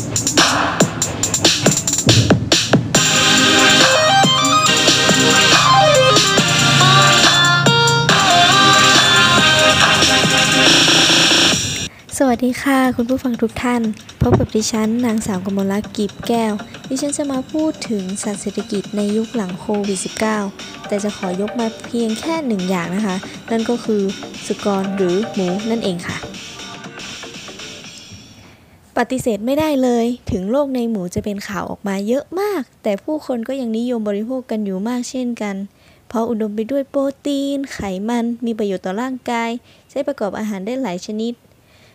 สวัสดีค่ะ คุณผู้ฟังทุกท่าน พบกับดิฉัน นางสาวกมลลักษ์กีบแก้ว ดิฉันจะมาพูดถึงสัตว์เศรษฐกิจในยุคหลังโควิด -19 แต่จะขอยกมาเพียงแค่หนึ่งอย่างนะคะ นั่นก็คือสุกรหรือหมูนั่นเองค่ะ ปฏิเสธไม่ได้เลย ถึงโลกในหมูจะเป็นข่าวออกมาเยอะมาก แต่ผู้คนก็ยังนิยมบริโภคกันอยู่มากเช่นกัน เพราะอุดมไปด้วยโปรตีน ไขมัน มีประโยชน์ต่อร่างกาย ใช้ประกอบอาหารได้หลายชนิด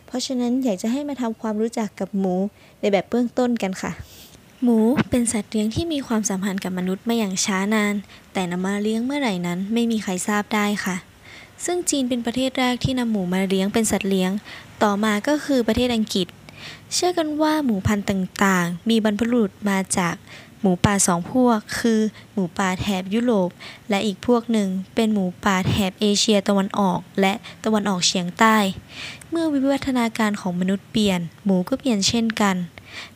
เพราะฉะนั้นอยากจะให้มาทำความรู้จักกับหมูในแบบเบื้องต้นกันค่ะ หมูเป็นสัตว์เลี้ยงที่มีความสัมพันธ์กับมนุษย์มาอย่างช้านาน แต่นำมาเลี้ยงเมื่อไหร่นั้นไม่มีใครทราบได้ค่ะซึ่งจีนเป็นประเทศแรกที่นำหมูมาเลี้ยงเป็นสัตว์เลี้ยง ต่อมาก็คือประเทศอังกฤษ เชื่อกันว่าหมูพันธุ์ต่างๆ มีบรรพบุรุษมาจากหมูป่าสองพวก คือหมูป่าแถบยุโรป และอีกพวกหนึ่งเป็นหมูป่าแถบเอเชียตะวันออก และตะวันออกเฉียงใต้ เมื่อวิวัฒนาการของมนุษย์เปลี่ยน หมูก็เปลี่ยนเช่นกัน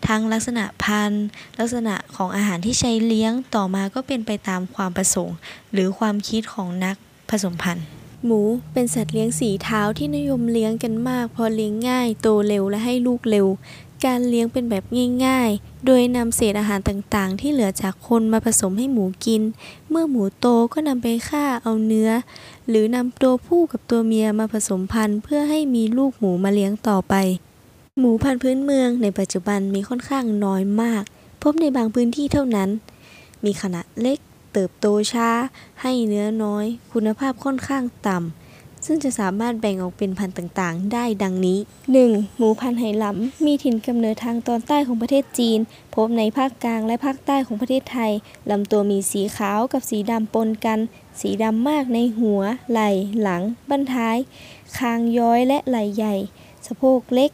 ทั้งลักษณะพันธุ์ ลักษณะของอาหารที่ใช้เลี้ยงต่อมาก็เป็นไปตามความประสงค์ หรือความคิดของนักผสมพันธุ์ หมูเป็นสัตว์เลี้ยงสีเท้าที่นิยมเลี้ยงกันมากเพราะเลี้ยงง่ายโตเร็วและให้ลูกเร็ว การเลี้ยงเป็นแบบง่ายๆ โดยนำเศษอาหารต่างๆ ที่เหลือจากคนมาผสมให้หมูกิน เมื่อหมูโตก็นำไปฆ่าเอาเนื้อ หรือนำตัวผู้กับตัวเมียมาผสมพันธุ์ เพื่อให้มีลูกหมูมาเลี้ยงต่อไป หมูพันธุ์พื้นเมืองในปัจจุบันมีค่อนข้างน้อยมาก พบในบางพื้นที่เท่านั้น มีขนาดเล็ก เติบโตช้า ให้เนื้อน้อย คุณภาพค่อนข้างต่ำ ซึ่งจะสามารถแบ่งออกเป็นพันธุ์ต่างๆ ได้ดังนี้ 1. หมูพันธุ์ไหหลำ มีถิ่นกำเนิดทางตอนใต้ของประเทศจีน พบในภาคกลางและภาคใต้ของประเทศไทย ลำตัวมีสีขาวกับสีดำปนกัน สีดำมากในหัว ไหล่ หลัง บั้นท้าย คางย้อยและไหล่ใหญ่ สะโพกเล็ก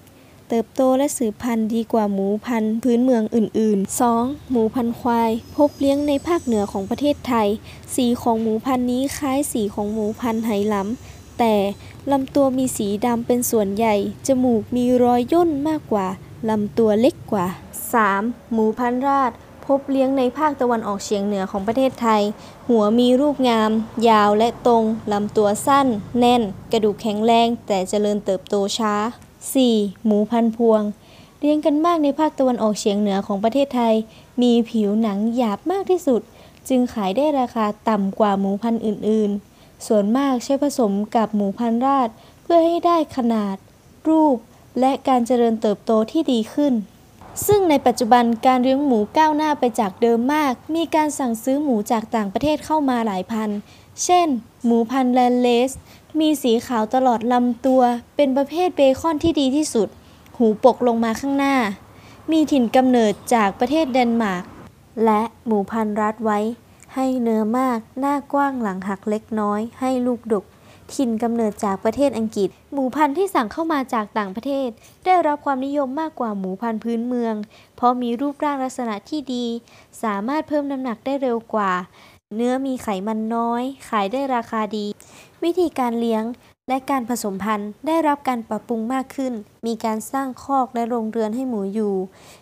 เติบโตและสืบพันธุ์ดีกว่าหมูพันธุ์พื้นเมืองอื่น ๆ 2. หมูพันธุ์ควาย พบเลี้ยงในภาคเหนือของประเทศไทย สีของหมูพันธุ์นี้คล้ายสีของหมูพันธุ์ไหหลำแต่ลำตัวมีสีดำเป็นส่วนใหญ่ จมูกมีรอยย่นมากกว่าลำตัวเล็กกว่า 3. หมูพันธุ์ราชพบเลี้ยงในภาคตะวันออกเฉียงเหนือของประเทศไทย หัวมีรูปงาม ยาวและตรง ลำตัวสั้น แน่น กระดูกแข็งแรง แต่เจริญเติบโตช้า 4. หมูพันพวง เลี้ยงกันมากในภาคตะวันออกเฉียงเหนือของประเทศไทย มีผิวหนังหยาบมากที่สุด จึงขายได้ราคาต่ำกว่าหมูพันธุ์อื่นๆ ส่วนมากใช้ผสมกับหมูพันธุ์ราชเพื่อให้ได้ขนาด รูป และการเจริญเติบโตที่ดีขึ้น ซึ่งในปัจจุบันการเลี้ยงหมูก้าวหน้าไปจากเดิมมาก มีการสั่งซื้อหมูจากต่างประเทศเข้ามาหลายพัน เช่น หมูพันธุ์แลนเลส มีสีขาวตลอดลำตัว เป็นประเภทเบคอนที่ดีที่สุด หูปกลงมาข้างหน้า มีถิ่นกำเนิดจากประเทศเดนมาร์ก และหมูพันธุ์รัดไว้ ให้เนื้อมาก หน้ากว้างหลังหักเล็กน้อย ให้ลูกดกถิ่นกำเนิดจากประเทศอังกฤษ หมูพันธุ์ที่สั่งเข้ามาจากต่างประเทศ ได้รับความนิยมมากกว่าหมูพันธุ์พื้นเมือง เพราะมีรูปร่างลักษณะที่ดี สามารถเพิ่มน้ำหนักได้เร็วกว่า เนื้อมีไขมันน้อย ขายได้ราคาดี วิธีการเลี้ยงและการผสมพันธุ์ได้รับการปรับปรุงมากขึ้น มีการสร้างคอกและโรงเรือนให้หมูอยู่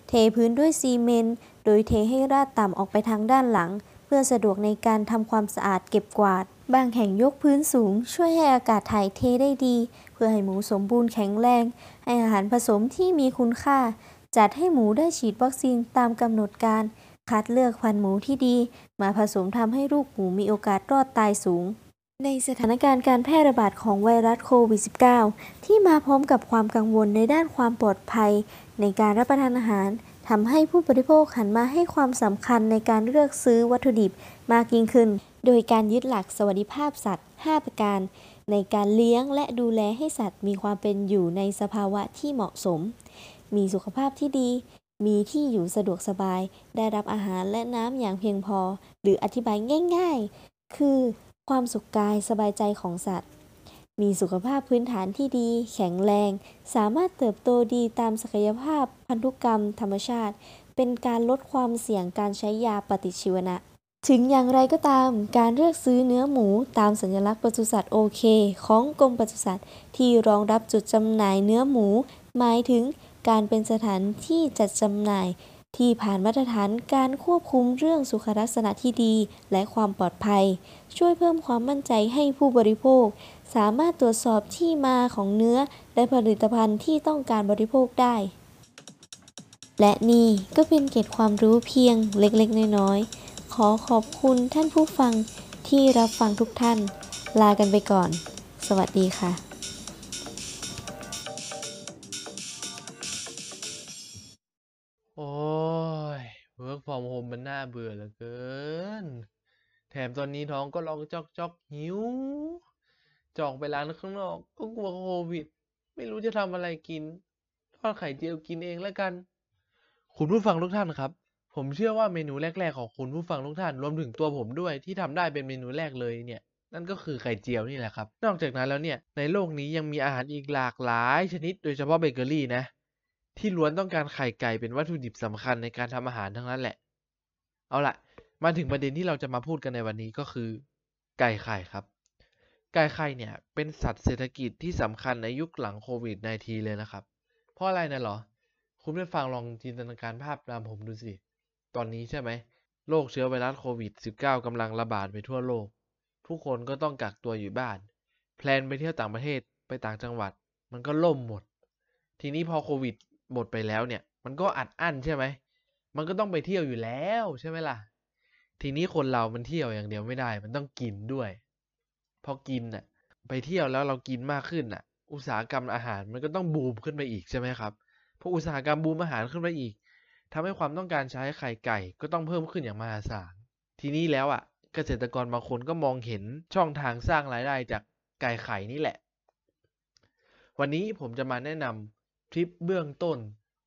เทพื้นด้วยซีเมนต์ โดยเทให้ราดต่ำออกไปทางด้านหลัง เพื่อสะดวกในการทำความสะอาดเก็บกวาด บางแห่งยกพื้นสูง ช่วยให้อากาศถ่ายเทได้ดี เพื่อให้หมูสมบูรณ์แข็งแรง ให้อาหารผสมที่มีคุณค่า จัดให้หมูได้ฉีดวัคซีนตามกำหนดการ คัดเลือกพันธุ์หมูที่ดี มาผสมทำให้ลูกหมูมีโอกาสรอดตายสูง ในสถานการณ์การแพร่ระบาดของไวรัสโควิด -19 ที่มาพร้อมกับความกังวลในด้านความปลอดภัย ในการรับประทานอาหารทำให้ผู้บริโภคหันมาให้ความสำคัญในการเลือกซื้อวัตถุดิบมากยิ่งขึ้น โดยการยึดหลักสวัสดิภาพสัตว์ 5 ประการ ในการเลี้ยงและดูแลให้สัตว์มีความเป็นอยู่ในสภาวะที่เหมาะสม มีสุขภาพที่ดี มีที่อยู่สะดวกสบาย ได้รับอาหารและน้ำอย่างเพียงพอ หรืออธิบายง่าย ๆ คือ ความสุขกายสบายใจของสัตว์ มีสุขภาพพื้นฐานที่ดี แข็งแรง สามารถเติบโตดีตามศักยภาพ พันธุกรรม ธรรมชาติ เป็นการลดความเสี่ยงการใช้ยาปฏิชีวนะ ถึงอย่างไรก็ตาม การเลือกซื้อเนื้อหมูตามสัญลักษณ์ปศุสัตว์โอเค ของกรมปศุสัตว์ ที่รองรับจุดจำหน่ายเนื้อหมู หมายถึงการเป็นสถานที่จัดจำหน่าย ที่ผ่านมาตรฐานการควบคุมเรื่องสุขลักษณะที่ดี และความปลอดภัย ช่วยเพิ่มความมั่นใจให้ผู้บริโภค สามารถตรวจสอบที่มาของเนื้อ และผลิตภัณฑ์ที่ต้องการบริโภคได้ และนี่ก็เป็นเกร็ดความรู้เพียงเล็กๆ น้อยๆ ขอขอบคุณท่านผู้ฟังที่รับฟังทุกท่าน ลากันไปก่อน สวัสดีค่ะ work from home มันน่าเบื่อเหลือเกิน แถมตอนนี้ท้องก็ร้องจอกจอกหิวจออกไปร้านข้างนอก ก็กลัวโควิด ไม่รู้จะทำอะไรกิน ทอดไข่เจียวกินเองแล้วกัน คุณผู้ฟังทุกท่านครับ ผมเชื่อว่าเมนูแรก ๆ ของคุณผู้ฟังทุกท่านรวมถึงตัวผมด้วยที่ทำได้เป็นเมนูแรกเลยเนี่ยนั่นก็คือไข่เจียวนี่แหละครับ นอกจากนั้นแล้วเนี่ย ในโลกนี้ยังมีอาหารอีกหลากหลายชนิดโดยเฉพาะเบเกอรี่นะ ที่ล้วนต้องการไข่ไก่เป็นวัตถุดิบสำคัญในการทำอาหารทั้งนั้นแหละ เอาละมาถึงประเด็นที่เราจะมาพูดกันในวันนี้ก็คือ ไก่ไข่ครับ ไก่ไข่เนี่ยเป็นสัตว์เศรษฐกิจที่สำคัญในยุคหลังโควิด -19 เลยนะครับ เพราะอะไรนะเหรอ คุณไปฟังลองจินตนาการภาพตามผมดูสิ ตอนนี้ใช่ไหมโรคเชื้อไวรัสโควิด -19 กำลังระบาดไปทั่วโลก ทุกคนก็ต้องกักตัวอยู่บ้าน แพลนไปเที่ยวต่างประเทศไปต่างจังหวัด มันก็ล่มหมด ทีนี้พอโควิด หมดไปแล้วเนี่ย มันก็อัดอั้นใช่ไหม มันก็ต้องไปเที่ยวอยู่แล้วใช่ไหมล่ะ ทีนี้คนเรามันเที่ยวอย่างเดียวไม่ได้ มันต้องกินด้วย พอกินน่ะ ไปเที่ยวแล้วเรากินมากขึ้นน่ะ อุตสาหกรรมอาหารมันก็ต้องบูมขึ้นไปอีกใช่ไหมครับพออุตสาหกรรมบูมอาหารขึ้นไปอีกทำให้ความต้องการใช้ไข่ไก่ ก็ต้องเพิ่มขึ้นอย่างมหาศาล ทีนี้แล้วอะ เกษตรกรบางคนก็มองเห็นช่องทางสร้างรายได้จากไก่ไข่นี่แหละ วันนี้ผมจะมาแนะนำ ทริปเบื้องต้น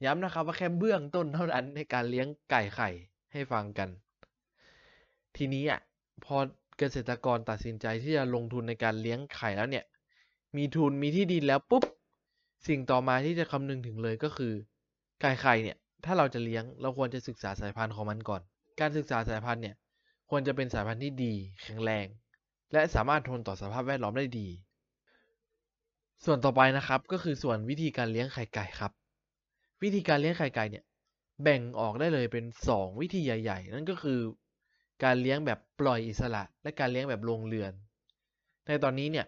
ย้ำนะครับว่าแค่เบื้องต้นเท่านั้นในการเลี้ยงไก่ไข่ให้ฟังกัน ทีนี้อะพอเกษตรกรตัดสินใจที่จะลงทุนในการเลี้ยงไข่แล้วเนี่ย มีทุนมีที่ดินแล้วปุ๊บ สิ่งต่อมาที่จะคำนึงถึงเลยก็คือ ไก่ไข่เนี่ย ถ้าเราจะเลี้ยงเราควรจะศึกษาสายพันธุ์ของมันก่อน การศึกษาสายพันธุ์เนี่ย ควรจะเป็นสายพันธุ์ที่ดี แข็งแรง และสามารถทนต่อสภาพแวดล้อมได้ดี ส่วนต่อไปนะครับก็คือส่วนวิธีการเลี้ยงไข่ไก่ครับ วิธีการเลี้ยงไข่ไก่เนี่ยแบ่งออกได้เลยเป็น 2 วิธีใหญ่ ๆ นั่นก็คือ การเลี้ยงแบบปล่อยอิสระ และการเลี้ยงแบบโรงเรือน ในตอนนี้เนี่ย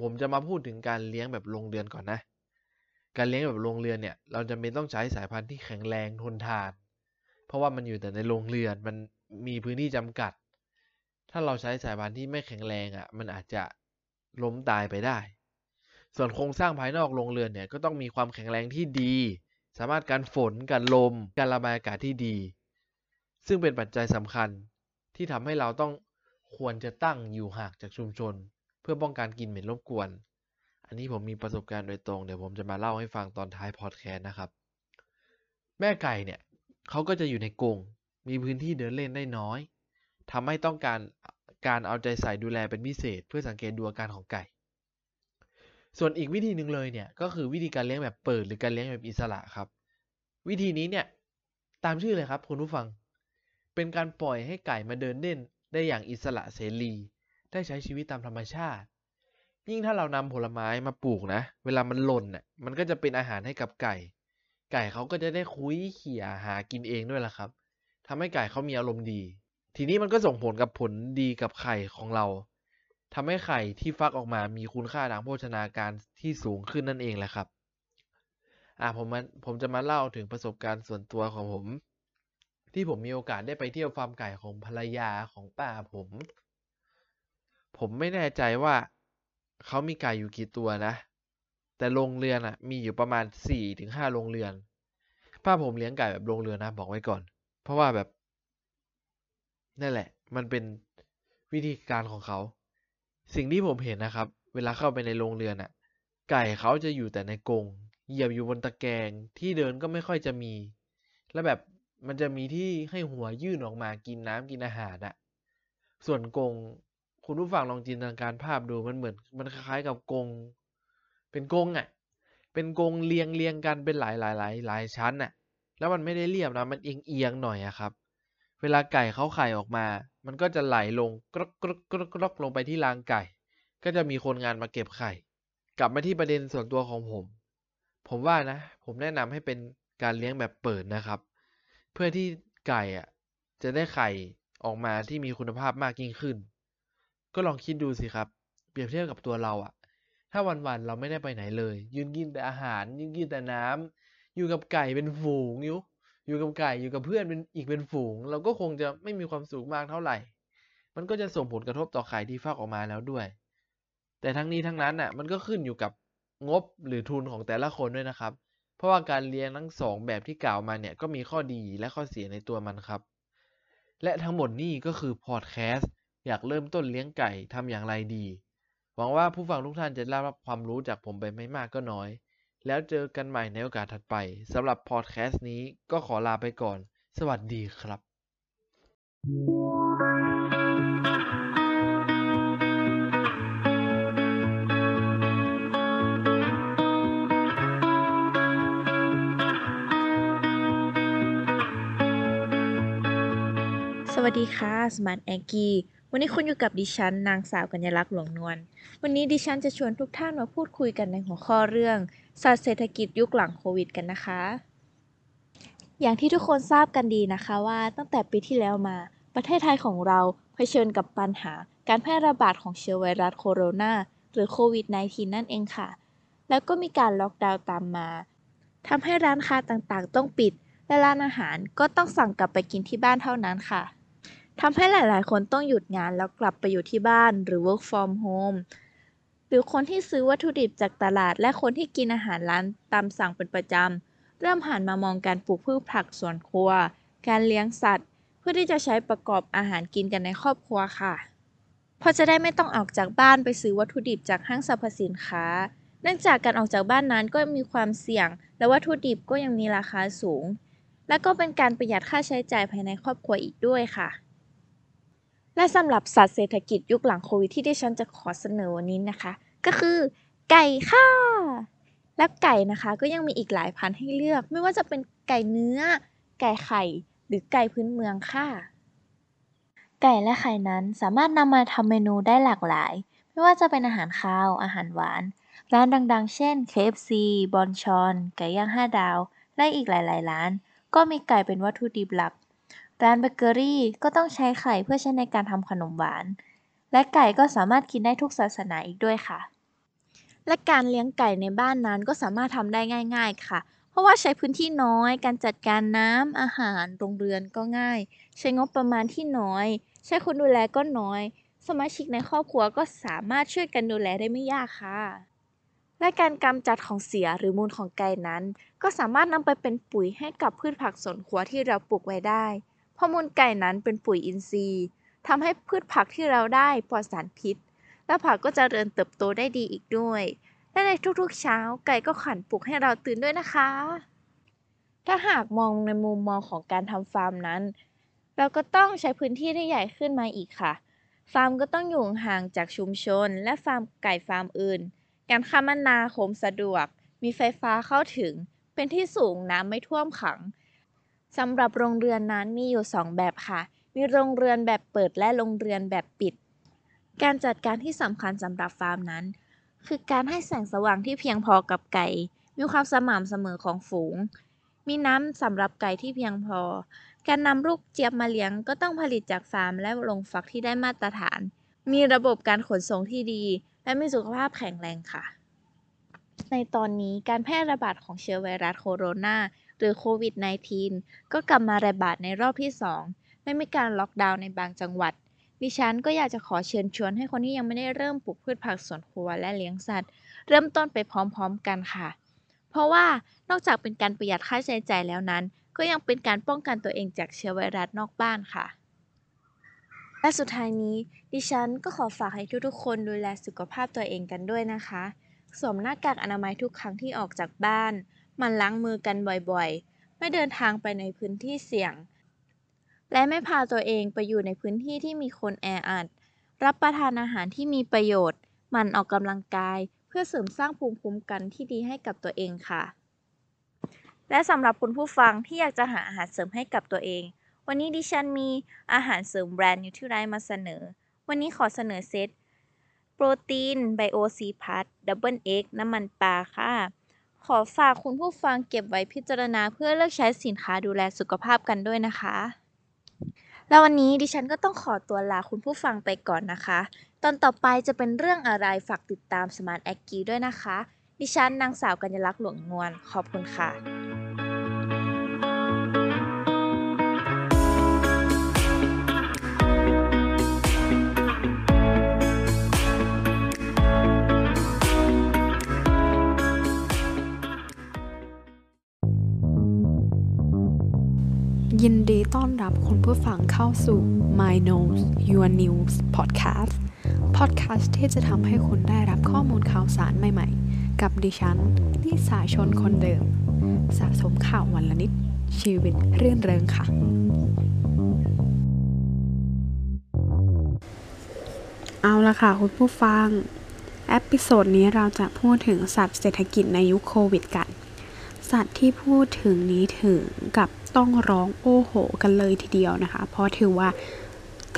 ผมจะมาพูดถึงการเลี้ยงแบบโรงเรือนก่อนนะ การเลี้ยงแบบโรงเรือนเนี่ยเราจำเป็นต้องใช้สายพันธุ์ที่แข็งแรงทนทาน เพราะว่ามันอยู่แต่ในโรงเรือนมันมีพื้นที่จำกัด ถ้าเราใช้สายพันธุ์ที่ไม่แข็งแรงอะมันอาจจะล้มตายไปได้ ส่วนโครงสร้างภายนอกโรงเรือนเนี่ยก็ต้องมีความแข็งแรงที่ดี สามารถการฝนการลมการระบายอากาศที่ดี ซึ่งเป็นปัจจัยสำคัญที่ทำให้เราต้องควรจะตั้งอยู่ห่างจากชุมชน เพื่อป้องกันกลิ่นเหม็นรบกวน อันนี้ผมมีประสบการณ์โดยตรงเดี๋ยวผมจะมาเล่าให้ฟังตอนท้ายพอดแคสต์นะครับ แม่ไก่เนี่ยเขาก็จะอยู่ในกรงมีพื้นที่เดินเล่นได้น้อยทำให้ต้องการการเอาใจใส่ดูแลเป็นพิเศษ เพื่อสังเกตดูอาการของไก่ ส่วนอีกวิธีหนึ่งเลยเนี่ยก็คือวิธีการเลี้ยงแบบเปิดหรือการเลี้ยงแบบอิสระครับ วิธีนี้เนี่ยตามชื่อเลยครับคุณผู้ฟัง เป็นการปล่อยให้ไก่มาเดินเล่นได้อย่างอิสระเสรี ได้ใช้ชีวิตตามธรรมชาติ ยิ่งถ้าเรานำผลไม้มาปลูกนะ เวลามันหล่นน่ะมันก็จะเป็นอาหารให้กับไก่ ไก่เขาก็จะได้คุยเขี่ยหากินเองด้วยล่ะครับทำให้ไก่เขามีอารมณ์ดี ทีนี้มันก็ส่งผลกับผลดีกับไข่ของเรา ทำให้ไข่ที่ฟักออกมามีคุณค่าทางโภชนาการที่สูงขึ้นนั่นเองแหละครับ อ่าผมมาผมจะมาเล่าถึงประสบการณ์ส่วนตัวของผม ที่ผมมีโอกาสได้ไปเที่ยวฟาร์มไก่ของภรรยาของป้าผม ผมไม่แน่ใจว่าเขามีไก่อยู่กี่ตัวนะ แต่โรงเรือนอะ มีอยู่ประมาณสี่ถึงห้าโรงเรือน ป้าผมเลี้ยงไก่แบบโรงเรือนนะบอกไว้ก่อน เพราะว่าแบบนั่นแหละ มันเป็นวิธีการของเขา สิ่งที่ผมเห็นนะครับ เวลาเข้าไปในโรงเรือนอะ ไก่เขาจะอยู่แต่ในกรงเหยียบอยู่บนตะแกรงที่เดินก็ไม่ค่อยจะมี แล้วแบบมันจะมีที่ให้หัวยื่นออกมากินน้ำกินอาหารอะ ส่วนกรงคุณผู้ฟังลองจินตนาการภาพดูมันเหมือน มันคล้ายกับกรงเป็นกรงอะ เป็นกรงเรียงเรียงกันเป็นหลายหลายหลายหลายชั้นอะ แล้วมันไม่ได้เรียบนะมันเอียงเอียงหน่อยอะครับ เวลาไก่เขาไข่ออกมา มันก็จะไหลลงกรกกรกกรกกรกลงไปที่รางไก่ ก็จะมีคนงานมาเก็บไข่ กลับมาที่ประเด็นส่วนตัวของผม ผมว่านะ ผมแนะนำให้เป็นการเลี้ยงแบบเปิดนะครับ เพื่อที่ไก่อะจะได้ไข่ออกมาที่มีคุณภาพมากยิ่งขึ้น ก็ลองคิดดูสิครับ เปรียบเทียบกับตัวเราอะถ้าวันๆเราไม่ได้ไปไหนเลย ยืนกินแต่อาหาร ยืนกินแต่น้ำอยู่กับไก่เป็นฝูงอยู่ อยู่กับไก่อยู่กับเพื่อนเป็นอีกเป็นฝูง เราก็คงจะไม่มีความสุขมากเท่าไหร่ มันก็จะส่งผลกระทบต่อไข่ที่ฟักออกมาแล้วด้วย แต่ทั้งนี้ทั้งนั้นน่ะมันก็ขึ้นอยู่กับงบหรือทุนของแต่ละคนด้วยนะครับ เพราะว่าการเลี้ยงทั้งสองแบบที่กล่าวมาเนี่ยก็มีข้อดีและข้อเสียในตัวมันครับ และทั้งหมดนี่ก็คือพอดแคสต์อยากเริ่มต้นเลี้ยงไก่ทำอย่างไรดี หวังว่าผู้ฟังทุกท่านจะได้รับความรู้จากผมไปไม่มากก็น้อย แล้วเจอกันใหม่ในโอกาสถัดไปสำหรับพอดแคสต์นี้ก็ขอลาไปก่อน สวัสดีครับ สวัสดีค่ะ สมาร์ทแองกี้ วันนี้คุณอยู่กับดิฉัน นางสาวกัญญลักษณ์หลวงนวล วันนี้ดิฉันจะชวนทุกท่านมาพูดคุยกันในหัวข้อเรื่องศาสตร์เศรษฐกิจยุคหลังโควิดกันนะคะ อย่างที่ทุกคนทราบกันดีนะคะว่าตั้งแต่ปีที่แล้วมา ประเทศไทยของเราเผชิญกับปัญหา การแพร่ระบาดของเชื้อไวรัสโคโรนาหรือโควิด -19 นั่นเองค่ะ แล้วก็มีการล็อกดาวน์ตามมาทำให้ร้านค้าต่างๆ ต้องปิด และร้านอาหารก็ต้องสั่งกลับไปกินที่บ้านเท่านั้นค่ะ ทำให้หลาย ๆ คนต้องหยุดงานแล้วกลับไปอยู่ที่บ้านหรือ work from home หรือคนที่ซื้อวัตถุดิบจากตลาด และคนที่กินอาหารร้านตามสั่งเป็นประจำ เริ่มหันมามองการปลูกพืชผักสวนครัว การเลี้ยงสัตว์ เพื่อที่จะใช้ประกอบอาหารกินกันในครอบครัวค่ะเพราะจะได้ไม่ต้องออกจากบ้านไปซื้อวัตถุดิบจากห้างสรรพสินค้าเนื่องจากการออกจากบ้านนั้นก็มีความเสี่ยง และวัตถุดิบก็ยังมีราคาสูง และก็เป็นการประหยัดค่าใช้จ่ายภายในครอบครัวอีกด้วยค่ะ และสำหรับสัตว์เศรษฐกิจยุคหลังโควิดที่ดิฉันจะขอเสนอวันนี้นะคะ ก็คือ ไก่ค่ะ และไก่นะคะก็ยังมีอีกหลายพันธุ์ให้เลือก ไม่ว่าจะเป็นไก่เนื้อ ไก่ไข่ หรือไก่พื้นเมืองค่ะ ไก่และไข่นั้นสามารถนำมาทำเมนูได้หลากหลาย ไม่ว่าจะเป็นอาหารคาว อาหารหวาน ร้านดัง ๆ เช่น KFC บอนชอน ไก่ย่าง 5 ดาว และอีกหลาย ๆ ร้าน ก็มีไก่เป็นวัตถุดิบหลัก ร้านเบเกอรี่ก็ต้องใช้ไข่เพื่อใช้ในการทำขนมหวาน และไก่ก็สามารถกินได้ทุกศาสนาอีกด้วยค่ะ และการเลี้ยงไก่ในบ้านนั้นก็สามารถทำได้ง่าย ๆ ค่ะ เพราะว่าใช้พื้นที่น้อย การจัดการน้ำอาหารโรงเรือนก็ง่าย ใช้งบประมาณที่น้อย ใช้คนดูแลก็น้อย สมาชิกในครอบครัวก็สามารถช่วยกันดูแลได้ไม่ยากค่ะและการกำจัดของเสียหรือมูลของไก่นั้น ก็สามารถนำไปเป็นปุ๋ยให้กับพืชผักสวนครัวที่เราปลูกไว้ได้ ราะมูลไก่นั้นเป็นปุ๋ยอินทรีย์ทำให้พืชผักที่เราได้ปลอดสารพิษ และผักก็จเจริญเติบโตได้ดีอีกด้วย และในทุกๆเช้าไก่ก็ขันปลุกให้เราตื่นด้วยนะคะ ถ้าหากมองในมุมมองของการทำฟาร์มนั้น เราก็ต้องใช้พื้นที่ที่ใหญ่ขึ้นมาอีกค่ะ ฟาร์มก็ต้องอยู่ห่างจากชุมชน และฟาร์มไก่ฟาร์มอื่น การคมนาคมสะดวก มีไฟฟ้าเข้าถึง เป็นที่สูงน้ำไม่ท่วมขัง สำหรับโรงเรือนนั้นมีอยู่ 2 แบบค่ะ มีโรงเรือนแบบเปิดและโรงเรือนแบบปิด การจัดการที่สำคัญสำหรับฟาร์มนั้น คือการให้แสงสว่างที่เพียงพอกับไก่ มีความสม่ำเสมอของฝูง มีน้ำสำหรับไก่ที่เพียงพอ การนำลูกเจี๊ยบมาเลี้ยงก็ต้องผลิตจากฟาร์มและลงฟักที่ได้มาตรฐาน มีระบบการขนส่งที่ดี และมีสุขภาพแข็งแรงค่ะในตอนนี้การแพร่ระบาดของเชื้อไวรัสโคโรนา หรือโควิด -19 ก็กลับมาระบาดในรอบที่ 2 และมีการล็อกดาวน์ในบางจังหวัด ดิฉันก็อยากจะขอเชิญชวนให้คนที่ยังไม่ได้เริ่มปลูกพืชผักสวนครัวและเลี้ยงสัตว์ เริ่มต้นไปพร้อมๆกันค่ะ เพราะว่านอกจากเป็นการประหยัดค่าใช้จ่ายแล้วนั้น ก็ยังเป็นการป้องกันตัวเองจากเชื้อไวรัสนอกบ้านค่ะและสุดท้ายนี้ ดิฉันก็ขอฝากให้ทุกๆคนดูแลสุขภาพตัวเองกันด้วยนะคะ สวมหน้ากากอนามัยทุกครั้งที่ออกจากบ้าน มันล้างมือกันบ่อย ๆ ไม่เดินทางไปในพื้นที่เสี่ยง และไม่พาตัวเองไปอยู่ในพื้นที่ที่มีคนแออัด รับประทานอาหารที่มีประโยชน์ หมั่นออกกำลังกาย เพื่อเสริมสร้างภูมิคุ้มกันที่ดีให้กับตัวเองค่ะ และสำหรับคุณผู้ฟังที่อยากจะหาอาหารเสริมให้กับตัวเอง วันนี้ดิฉันมีอาหารเสริมแบรนด์ Nutrilite มาเสนอ วันนี้ขอเสนอเซตโปรตีน Bio C Plus Double X น้ำมันปลาค่ะ ขอฝากคุณผู้ฟังเก็บไว้พิจารณาเพื่อเลือกใช้สินค้าดูแลสุขภาพกันด้วยนะคะ แล้ววันนี้ดิฉันก็ต้องขอตัวลาคุณผู้ฟังไปก่อนนะคะ ตอนต่อไปจะเป็นเรื่องอะไรฝากติดตาม Smart Agri ด้วยนะคะ ดิฉันนางสาวกัญญลักษณ์หลวงนวลขอบคุณค่ะ ยินดีต้อนรับคุณผู้ฟังเข้าสู่ My News Your News Podcast Podcast ที่จะทำให้คุณได้รับข้อมูลข่าวสารใหม่ๆ กับดิฉันนิสาชนคนเดิม สะสมข่าววันละนิด ชีวิตรื่นเริงค่ะ เอาละค่ะคุณผู้ฟัง episode นี้เราจะพูดถึงสัตว์เศรษฐกิจในยุคโควิดกัน สัตว์ที่พูดถึงนี้ถึงกับต้องร้องโอ้โห กันเลยทีเดียวนะคะ เพราะถือว่า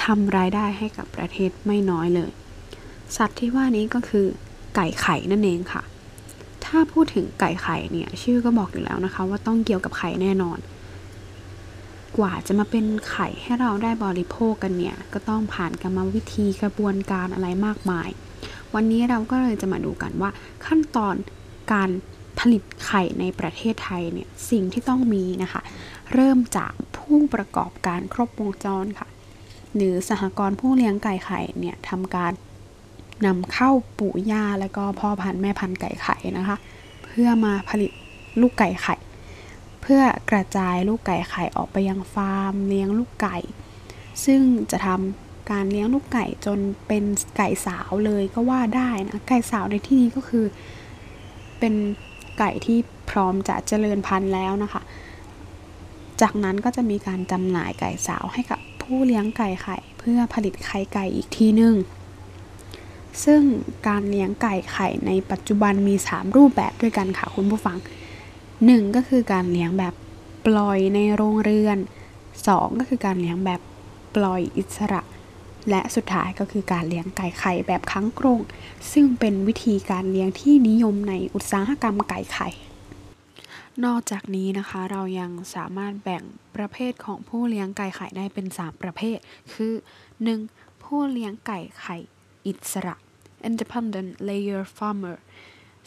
ทำรายได้ให้กับประเทศไม่น้อยเลย สัตว์ที่ว่านี้ก็คือไก่ไข่นั่นเองค่ะ ถ้าพูดถึงไก่ไข่เนี่ยชื่อก็บอกอยู่แล้วนะคะ ว่าต้องเกี่ยวกับไข่แน่นอน กว่าจะมาเป็นไข่ให้เราได้บริโภคกันเนี่ย ก็ต้องผ่านกรรมวิธีกระบวนการอะไรมากมาย วันนี้เราก็เลยจะมาดูกันว่าขั้นตอนการ ผลิตไข่ในประเทศไทยเนี่ยสิ่งที่ต้องมีนะคะ เริ่มจากผู้ประกอบการครบวงจรค่ะ หรือสหกรณ์ผู้เลี้ยงไก่ไข่เนี่ยทำการนำเข้าปู่ย่าและก็พ่อพันธุ์แม่พันธุ์ไก่ไข่นะคะ เพื่อมาผลิตลูกไก่ไข่ เพื่อกระจายลูกไก่ไข่ออกไปยังฟาร์มเลี้ยงลูกไก่ ซึ่งจะทำการเลี้ยงลูกไก่จนเป็นไก่สาวเลยก็ว่าได้นะไก่สาวในที่นี้ก็คือเป็น ไก่ที่พร้อมจะเจริญพันธุ์แล้วนะคะ จากนั้นก็จะมีการจำหน่ายไก่สาวให้กับผู้เลี้ยงไก่ไข่ เพื่อผลิตไข่ไก่อีกทีหนึ่งซึ่งการเลี้ยงไก่ไข่ในปัจจุบันมี 3 รูปแบบด้วยกันค่ะคุณผู้ฟัง 1 ก็คือการเลี้ยงแบบปล่อยในโรงเรือน 2 ก็คือการเลี้ยงแบบปล่อยอิสระ และสุดท้ายก็คือการเลี้ยงไก่ไข่แบบค้างกรงซึ่งเป็นวิธีการเลี้ยงที่นิยมในอุตสาหกรรมไก่ไข่ นอกจากนี้นะคะเรายังสามารถแบ่งประเภทของผู้เลี้ยงไก่ไข่ได้เป็น 3 ประเภท คือ 1. ผู้เลี้ยงไก่ไข่อิสระ independent layer farmer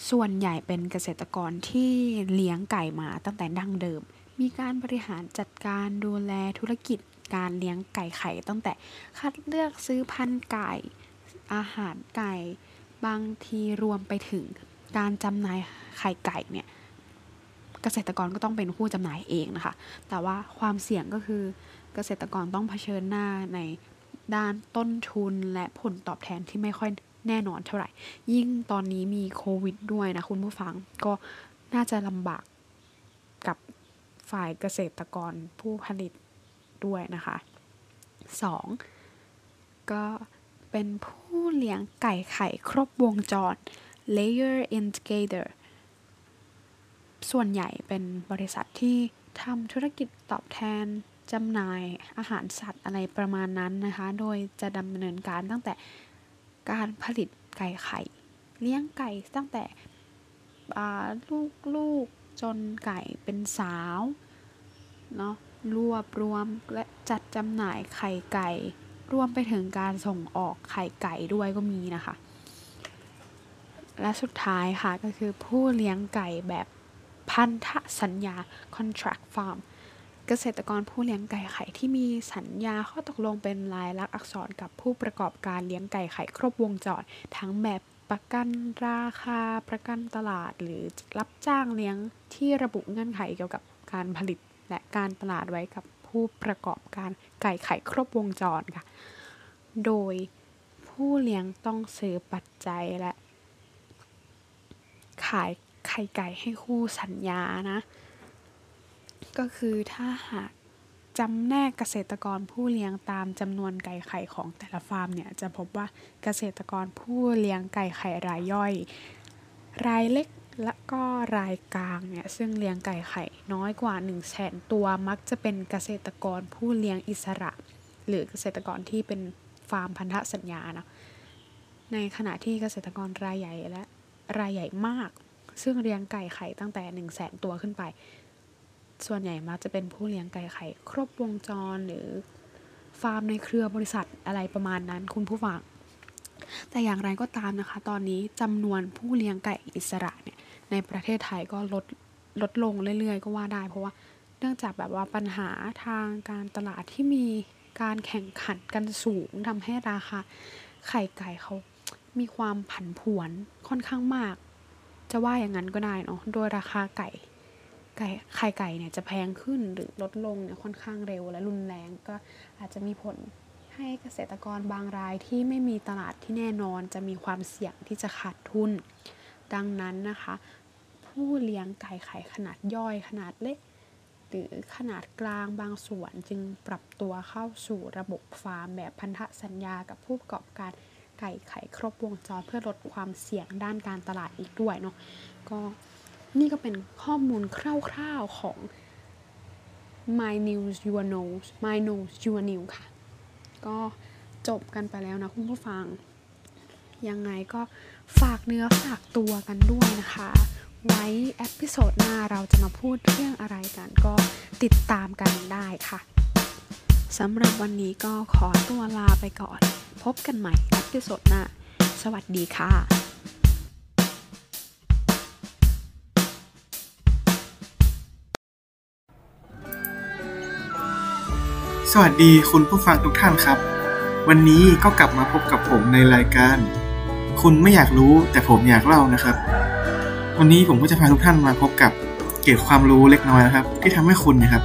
ส่วนใหญ่เป็นเกษตรกรที่เลี้ยงไก่มาตั้งแต่ดั้งเดิม มีการบริหารจัดการดูแลธุรกิจ การเลี้ยงไก่ไข่ตั้งแต่คัดเลือกซื้อพันธุ์ไก่ อาหารไก่ บางทีรวมไปถึงการจำหน่ายไข่ไก่เนี่ยเกษตรกรก็ต้องเป็นผู้จำหน่ายเองนะคะ แต่ว่าความเสี่ยงก็คือเกษตรกรต้องเผชิญหน้าในด้านต้นทุนและผลตอบแทนที่ไม่ค่อยแน่นอนเท่าไหร่ ยิ่งตอนนี้มีโควิดด้วยนะคุณผู้ฟัง ก็น่าจะลำบากกับฝ่ายเกษตรกรผู้ผลิต ด้วยนะคะ 2. ก็เป็นผู้เลี้ยงไก่ไข่ครบวงจร layer in together ส่วนใหญ่เป็นบริษัทที่ทำธุรกิจตอบแทนจำหน่ายอาหารสัตว์อะไรประมาณนั้นนะคะ โดยจะดำเนินการตั้งแต่การผลิตไก่ไข่ เลี้ยงไก่ตั้งแต่ลูกลูกจนไก่เป็นสาวเนาะ รวบรวมและจัดจำหน่ายไข่ไก่ รวมไปถึงการส่งออกไข่ไก่ด้วยก็มีนะคะ และสุดท้ายค่ะก็คือผู้เลี้ยงไก่แบบพันธสัญญา contract farm เกษตรกรผู้เลี้ยงไก่ไข่ที่มีสัญญาข้อตกลงเป็นลายลักษณ์อักษรกับผู้ประกอบการเลี้ยงไก่ไข่ครบวงจรทั้งแบบประกันราคาประกันตลาดหรือรับจ้างเลี้ยงที่ระบุเงื่อนไขเกี่ยวกับการผลิต และการตลาดไว้กับผู้ประกอบการไก่ไข่ครบวงจรค่ะ โดยผู้เลี้ยงต้องซื้อปัจจัยและ ขายไข่ไก่ให้คู่สัญญานะ ก็คือถ้าหากจำแนกเกษตรกรผู้เลี้ยงตามจำนวนไก่ไข่ของแต่ละฟาร์มเนี่ยจะพบว่าเกษตรกรผู้เลี้ยงไก่ไข่รายย่อย รายเล็ก และก็รายกลางเนี่ยซึ่งเลี้ยงไก่ไข่น้อยกว่า 1 0 0 0 0แสนตัวมักจะเป็นเกษตรกรผู้เลี้ยงอิสระ หรือเกษตรกรที่เป็นฟาร์มพันธสัญญานะในขณะที่เกษตรกรรายใหญ่และรายใหญ่มาก ซึ่งเลี้ยงไก่ไข่ตั้งแต่หนึ่งแสนตัวขึ้นไป ส่วนใหญ่มักจะเป็นผู้เลี้ยงไก่ไข่ ครบวงจรหรือฟาร์มในเครือบริษัทอะไรประมาณนั้นคุณผู้ฟังแต่อย่างไรก็ตามนะคะ ตอนนี้จำนวนผู้เลี้ยงไก่อิสระเนี่ย ในประเทศไทยก็ลดลดลงเรื่อยๆ ก็ว่าได้ เพราะว่าเนื่องจากแบบว่าปัญหาทางการตลาดที่มีการแข่งขันกันสูงทำให้ราคาไข่ไก่เขามีความผันผวนค่อนข้างมาก จะว่าอย่างนั้นก็ได้เนาะโดยราคาไก่ไก่ไข่ไก่เนี่ยจะแพงขึ้นหรือลดลงเนี่ยค่อนข้างเร็วและรุนแรงก็อาจจะมีผลให้เกษตรกรบางรายที่ไม่มีตลาดที่แน่นอนจะมีความเสี่ยงที่จะขาดทุน ดังนั้นนะคะ ผู้เลี้ยงไก่ไข่ขนาดย่อยขนาดเล็ก หรือขนาดกลางบางส่วนจึงปรับตัวเข้าสู่ระบบฟาร์มแบบพันธสัญญากับผู้ประกอบการไก่ไข่ครบวงจรเพื่อลดความเสี่ยงด้านการตลาดอีกด้วยเนาะก็นี่ก็เป็นข้อมูลคร่าวๆของ My News Your News My News Your News ค่ะ ก็จบกันไปแล้วนะคุณผู้ฟัง ยังไงก็ฝากเนื้อฝากตัวกันด้วยนะคะ ไว้ episode หน้าเราจะมาพูดเรื่องอะไรกันก็ติดตามกันได้ค่ะสำหรับวันนี้ก็ขอตัวลาไปก่อน พบกันใหม่เอพิโซดหน้า สวัสดีค่ะสวัสดีคุณผู้ฟังทุกท่านครับ วันนี้ก็กลับมาพบกับผมในรายการ คุณไม่อยากรู้แต่ผมอยากเล่านะครับ วันนี้ผมก็จะพาทุกท่านมาพบกับเกร็ดความรู้เล็กน้อยนะครับ ที่ทำให้คุณเนะครับ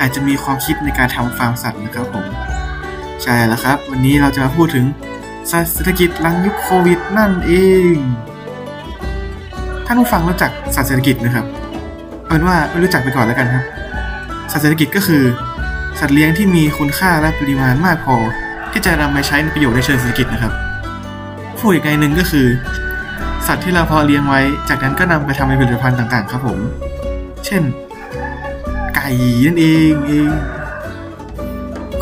อาจจะมีความคิดในการทำฟาร์มสัตว์นะครับผม ใช่แล้วครับ วันนี้เราจะมาพูดถึงเศรษฐกิจหลังยุคโควิดนั่นเองท่านผู้ฟังรู้จักสัตว์เศรษฐกิจนะครับเอาเป็นว่าไม่รู้จักไปก่อนแล้วกันครับสัตว์เศรษฐกิจก็คือ สัตว์เลี้ยงที่มีคุณค่าและปริมาณมากพอ ที่จะนำไปใช้ในประโยชน์ในเชิงเศรษฐกิจนะครับพูดอีกในหนึ่งก็คือ สัตว์ที่เราเพาะเลี้ยงไว้ จากนั้นก็นำไปทำเป็นผลิตภัณฑ์ต่างๆ ครับผม เช่น ไก่นั่นเองเอง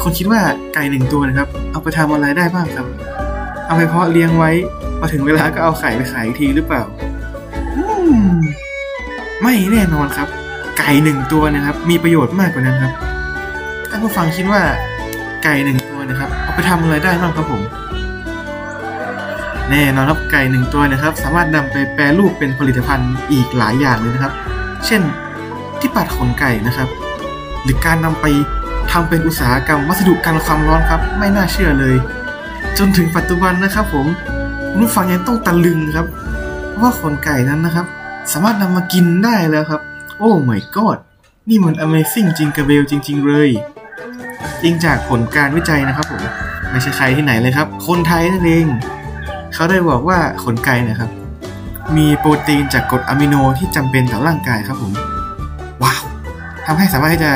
คุณคิดว่าไก่หนึ่งตัวนะครับ เอาไปทำอะไรได้บ้างครับ เอาไปเพาะเลี้ยงไว้พอถึงเวลาก็เอาไข่ไปขายทีหรือเปล่าอืมไม่แน่นอนครับ ไก่หนึ่งตัวนะครับ มีประโยชน์มากกว่านั้นครับท่านผู้ฟังคิดว่าไก่หนึ่งตัวนะครับ เอาไปทำอะไรได้บ้างครับผม แน่นอนครับไก่หนึ่งตัวนะครับ สามารถนำไปแปรรูปเป็นผลิตภัณฑ์อีกหลายอย่างเลยนะครับ เช่นที่ปัดขนไก่นะครับ หรือการนำไปทำเป็นอุตสาหกรรมวัสดุกันความร้อนครับ ไม่น่าเชื่อเลย จนถึงปัจจุบันนะครับ ผมคุณผู้ฟังยังต้องตะลึงครับ ว่าขนไก่นั้นนะครับ สามารถนำมากินได้แล้วครับ โอ้ my god นี่มัน Amazing จริงกระเบลจริง ๆ เลยจริงจากผลการวิจัยนะครับผมไม่ใช่ใครที่ไหนเลยครับ คนไทยนั่นเอง เขาได้บอกว่าขนไก่นะครับ มีโปรตีนจากกรดอะมิโนที่จำเป็นต่อร่างกายครับผม ว้าวทำให้สามารถที่จะ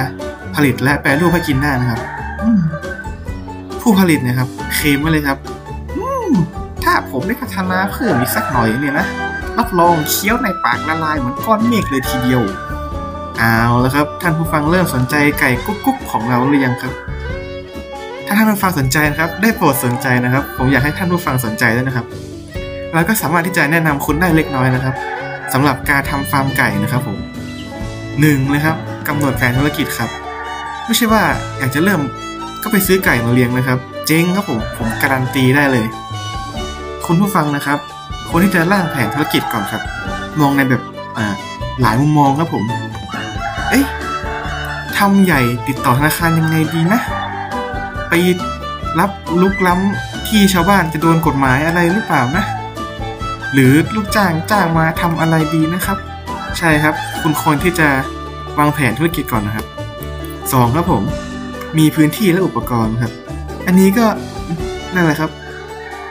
ผลิตและแปรรูปให้กินได้นะครับอืมผู้ผลิตเนะครับ เคลมไว้เลยครับอืมถ้าผมได้พัฒนาเพิ่มอีกสักหน่อยเนี่ยนะรับรองเคี้ยวในปากละลายเหมือนก้อนเมฆเลยทีเดียว เอาแล้วครับ ท่านผู้ฟังเริ่มสนใจไก่กุ๊กกุ๊กของเราหรือยังครับ ถ้าท่านผู้ฟังสนใจนะครับ ได้โปรดสนใจนะครับ ผมอยากให้ท่านผู้ฟังสนใจด้วยนะครับ เราก็สามารถที่จะแนะนำคุณได้เล็กน้อยนะครับสำหรับการทำฟาร์มไก่นะครับผมหนึ่งเลยครับกำหนดแผนธุรกิจครับ ไม่ใช่ว่าอยากจะเริ่มก็ไปซื้อไก่มาเลี้ยงนะครับ เจ๊งครับผมผมการันตีได้เลย คุณผู้ฟังนะครับควรที่จะร่างแผนธุรกิจก่อนครับ มองในแบบหลายมุมมองครับผม เอ๊ะทำใหญ่ติดต่อธนาคารยังไงดีนะ ไปรับลุกล้ำที่ชาวบ้านจะโดนกฎหมายอะไรหรือเปล่านะ หรือลูกจ้างจ้างมาทำอะไรดีนะครับ ใช่ครับ คุณควรที่จะวางแผนธุรกิจก่อนนะครับสองครับผม มีพื้นที่และอุปกรณ์ครับ อันนี้ก็นั่นแหละครับ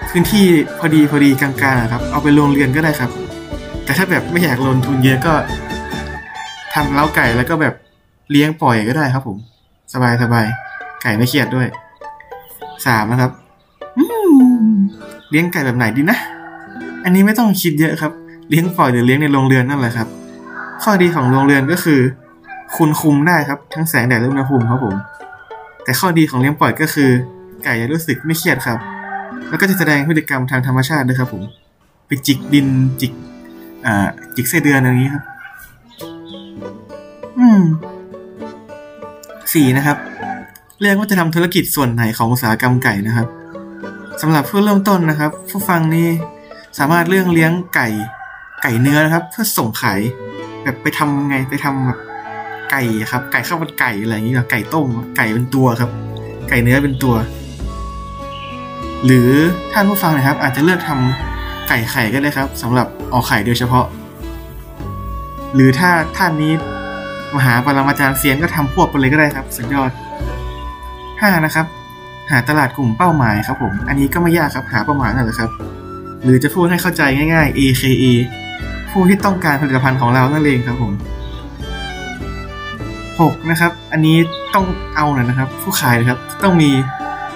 พื้นที่พอดีพอดีกลางๆครับ เอาไปโรงเรียนก็ได้ครับ แต่ถ้าแบบไม่อยากลงทุนเยอะก็ทำเล้าไก่แล้วก็แบบเลี้ยงปล่อยก็ได้ครับผม สบายสบายไก่ไม่เครียดด้วย สามนะครับอืมเลี้ยงไก่แบบไหนดีนะ อันนี้ไม่ต้องคิดเยอะครับ เลี้ยงปล่อยหรือเลี้ยงในโรงเรือนนั่นแหละครับ ข้อดีของโรงเรือนก็คือ คุณคุมได้ครับ ทั้งแสงแดดและอุณหภูมิครับผม แต่ข้อดีของเลี้ยงปล่อยก็คือ ไก่จะรู้สึกไม่เครียดครับ แล้วก็จะแสดงพฤติกรรมทางธรรมชาติด้วยครับ ผม ไปจิกดินจิกอ่าจิกไส้เดือนอะไรอย่างนี้ครับ อืมสี่นะครับ เรียกว่าจะทำธุรกิจส่วนไหนของอุตสาหกรรมไก่นะครับสำหรับผู้เริ่มต้นนะครับ ผู้ฟังนี่สามารถเรื่องเลี้ยงไก่ไก่เนื้อนะครับ เพื่อส่งขายแบบไปทำไงไปทำแบบไก่ครับ ไก่ข้าวมันไก่อะไรอย่างนี้ยไก่ต้มไก่เป็นตัวครับ ไก่เนื้อเป็นตัว หรือท่านผู้ฟังนะครับ อาจจะเลือกทำไก่ไข่ก็ได้ครับสำหรับออกไข่โดยเฉพาะ หรือถ้าท่านนี้มหาปรมาจารย์เซียนก็ทำควบไปเลยก็ได้ครับ สุดยอด ห้านะครับ หาตลาดกลุ่มเป้าหมายครับผม อันนี้ก็ไม่ยากครับหาเป้าหมายนั่นแหละครับ หรือจะพูดให้เข้าใจง่ายๆ AKA ผู้ที่ต้องการผลิตภัณฑ์ของเรานั่นเองครับผมหกนะครับ อันนี้ต้องเอาหน่อยนะครับ ผู้ขายนะครับ ต้องมี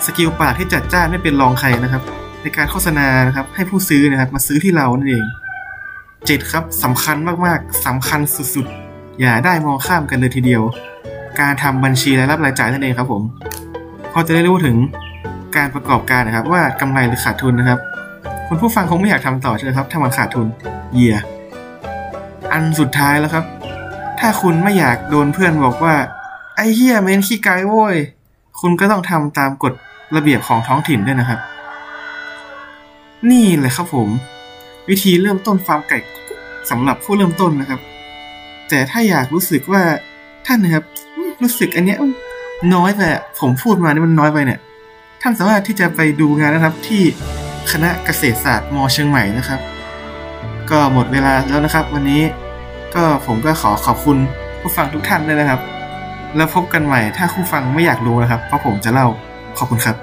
สกิลปากที่จัดจ้านไม่เป็นรองใครนะครับ ในการโฆษณานะครับให้ผู้ซื้อนะครับ มาซื้อที่เรานั่นเองเจ็ดครับสำคัญมากๆสำคัญสุดๆ อย่าได้มองข้ามกันเลยทีเดียว การทำบัญชีรายรับรายจ่ายนั่นเองครับผม พอจะได้รู้ถึงการประกอบการนะครับ ว่ากำไรหรือขาดทุนนะครับคุณผู้ฟังคงไม่อยากทำต่อใช่ไหมครับถ้ามันขาดทุนเหยียอันสุดท้ายแล้วครับ ถ้าคุณไม่อยากโดนเพื่อนบอกว่า ไอ้เฮียเมนขี้ไกโว้ยคุณก็ต้องทำตามกฎระเบียบของท้องถิ่นด้วยนะครับ นี่เลยครับผม วิธีเริ่มต้นฟาร์มไก่สำหรับผู้เริ่มต้นนะครับ แต่ถ้าอยากรู้สึกว่าท่านนะครับ รู้สึกอันเนี้ย น้อยไปผมพูดมานี่มันน้อยไปเนี่ย ท่านสามารถที่จะไปดูงานนะครับที่คณะเกษตรศาสตร์มเชียงใหม่นะครับ ก็หมดเวลาแล้วนะครับ วันนี้ก็ผมก็ขอขอบคุณผู้ฟังทุกท่านด้วยนะครับ แล้วพบกันใหม่ถ้าผู้ฟังไม่อยากรู้นะครับ เพราะผมจะเล่าขอบคุณครับ